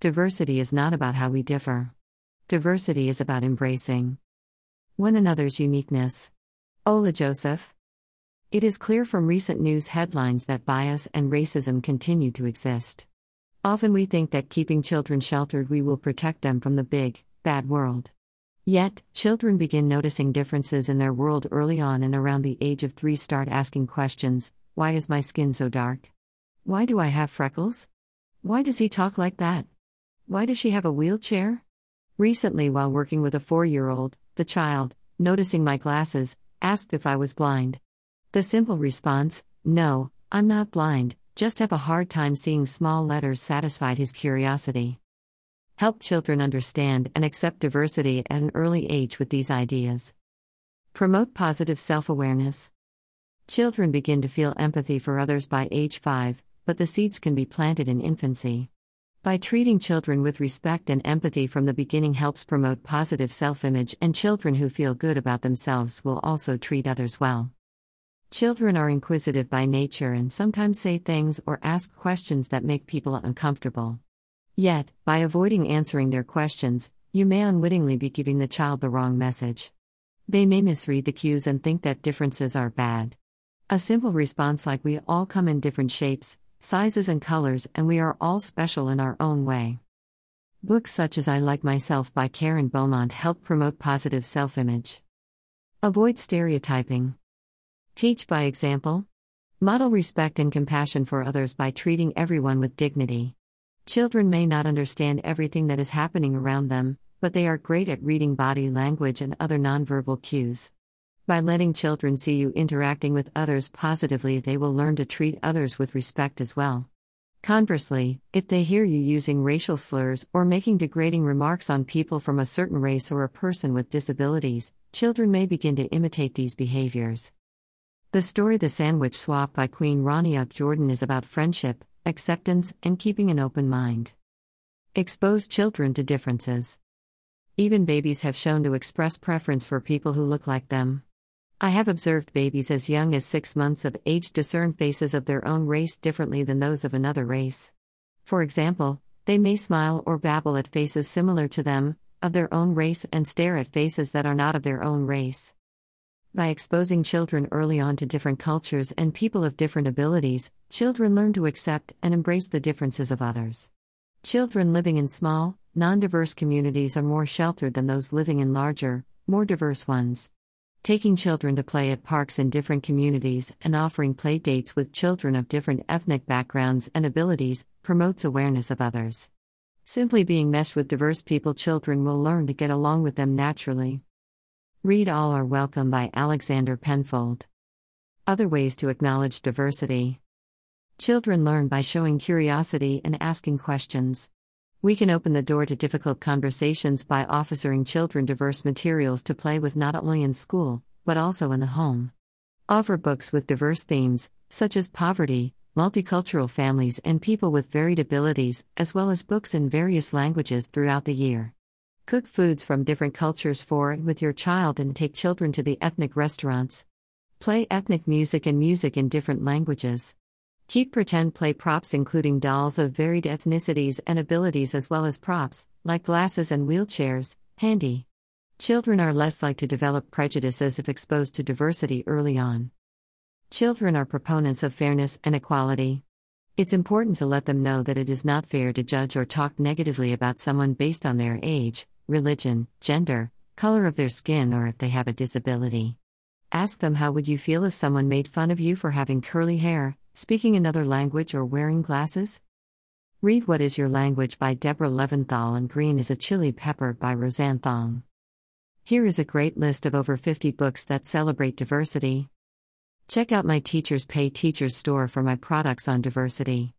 Diversity is not about how we differ. Diversity is about embracing one another's uniqueness. Ola Joseph. It is clear from recent news headlines that bias and racism continue to exist. Often we think that keeping children sheltered we will protect them from the big, bad world. Yet, children begin noticing differences in their world early on and around the age of three start asking questions Why is my skin so dark? Why do I have freckles? Why does he talk like that? Why does she have a wheelchair? Recently, while working with a four year old, the child, noticing my glasses, asked if I was blind. The simple response, No, I'm not blind, just have a hard time seeing small letters, satisfied his curiosity. Help children understand and accept diversity at an early age with these ideas. Promote positive self awareness. Children begin to feel empathy for others by age 5, but the seeds can be planted in infancy. By treating children with respect and empathy from the beginning helps promote positive self image, and children who feel good about themselves will also treat others well. Children are inquisitive by nature and sometimes say things or ask questions that make people uncomfortable. Yet, by avoiding answering their questions, you may unwittingly be giving the child the wrong message. They may misread the cues and think that differences are bad. A simple response like we all come in different shapes, sizes, and colors, and we are all special in our own way. Books such as I Like Myself by Karen Beaumont help promote positive self image. Avoid stereotyping. Teach by example. Model respect and compassion for others by treating everyone with dignity. Children may not understand everything that is happening around them, but they are great at reading body language and other nonverbal cues. By letting children see you interacting with others positively, they will learn to treat others with respect as well. Conversely, if they hear you using racial slurs or making degrading remarks on people from a certain race or a person with disabilities, children may begin to imitate these behaviors. The story The Sandwich Swap by Queen Rania Jordan is about friendship, acceptance, and keeping an open mind. Expose children to differences. Even babies have shown to express preference for people who look like them. I have observed babies as young as six months of age discern faces of their own race differently than those of another race. For example, they may smile or babble at faces similar to them, of their own race, and stare at faces that are not of their own race. By exposing children early on to different cultures and people of different abilities, children learn to accept and embrace the differences of others. Children living in small, non diverse communities are more sheltered than those living in larger, more diverse ones. Taking children to play at parks in different communities and offering play dates with children of different ethnic backgrounds and abilities promotes awareness of others. Simply being meshed with diverse people, children will learn to get along with them naturally. Read All Are Welcome by Alexandra Penfold. Other ways to acknowledge diversity. Children learn by showing curiosity and asking questions. We can open the door to difficult conversations by offering children diverse materials to play with not only in school, but also in the home. Offer books with diverse themes, such as poverty, multicultural families, and people with varied abilities, as well as books in various languages throughout the year. Cook foods from different cultures for and with your child and take children to the ethnic restaurants. Play ethnic music and music in different languages. Keep pretend play props, including dolls of varied ethnicities and abilities, as well as props, like glasses and wheelchairs, handy. Children are less likely to develop prejudices if exposed to diversity early on. Children are proponents of fairness and equality. It's important to let them know that it is not fair to judge or talk negatively about someone based on their age, religion, gender, color of their skin, or if they have a disability. Ask them how would you feel if someone made fun of you for having curly hair, speaking another language, or wearing glasses? Read What is Your Language by Deborah Leventhal and Green is a Chili Pepper by Roseanne Thong. Here is a great list of over 50 books that celebrate diversity. Check out my Teachers Pay Teachers store for my products on diversity.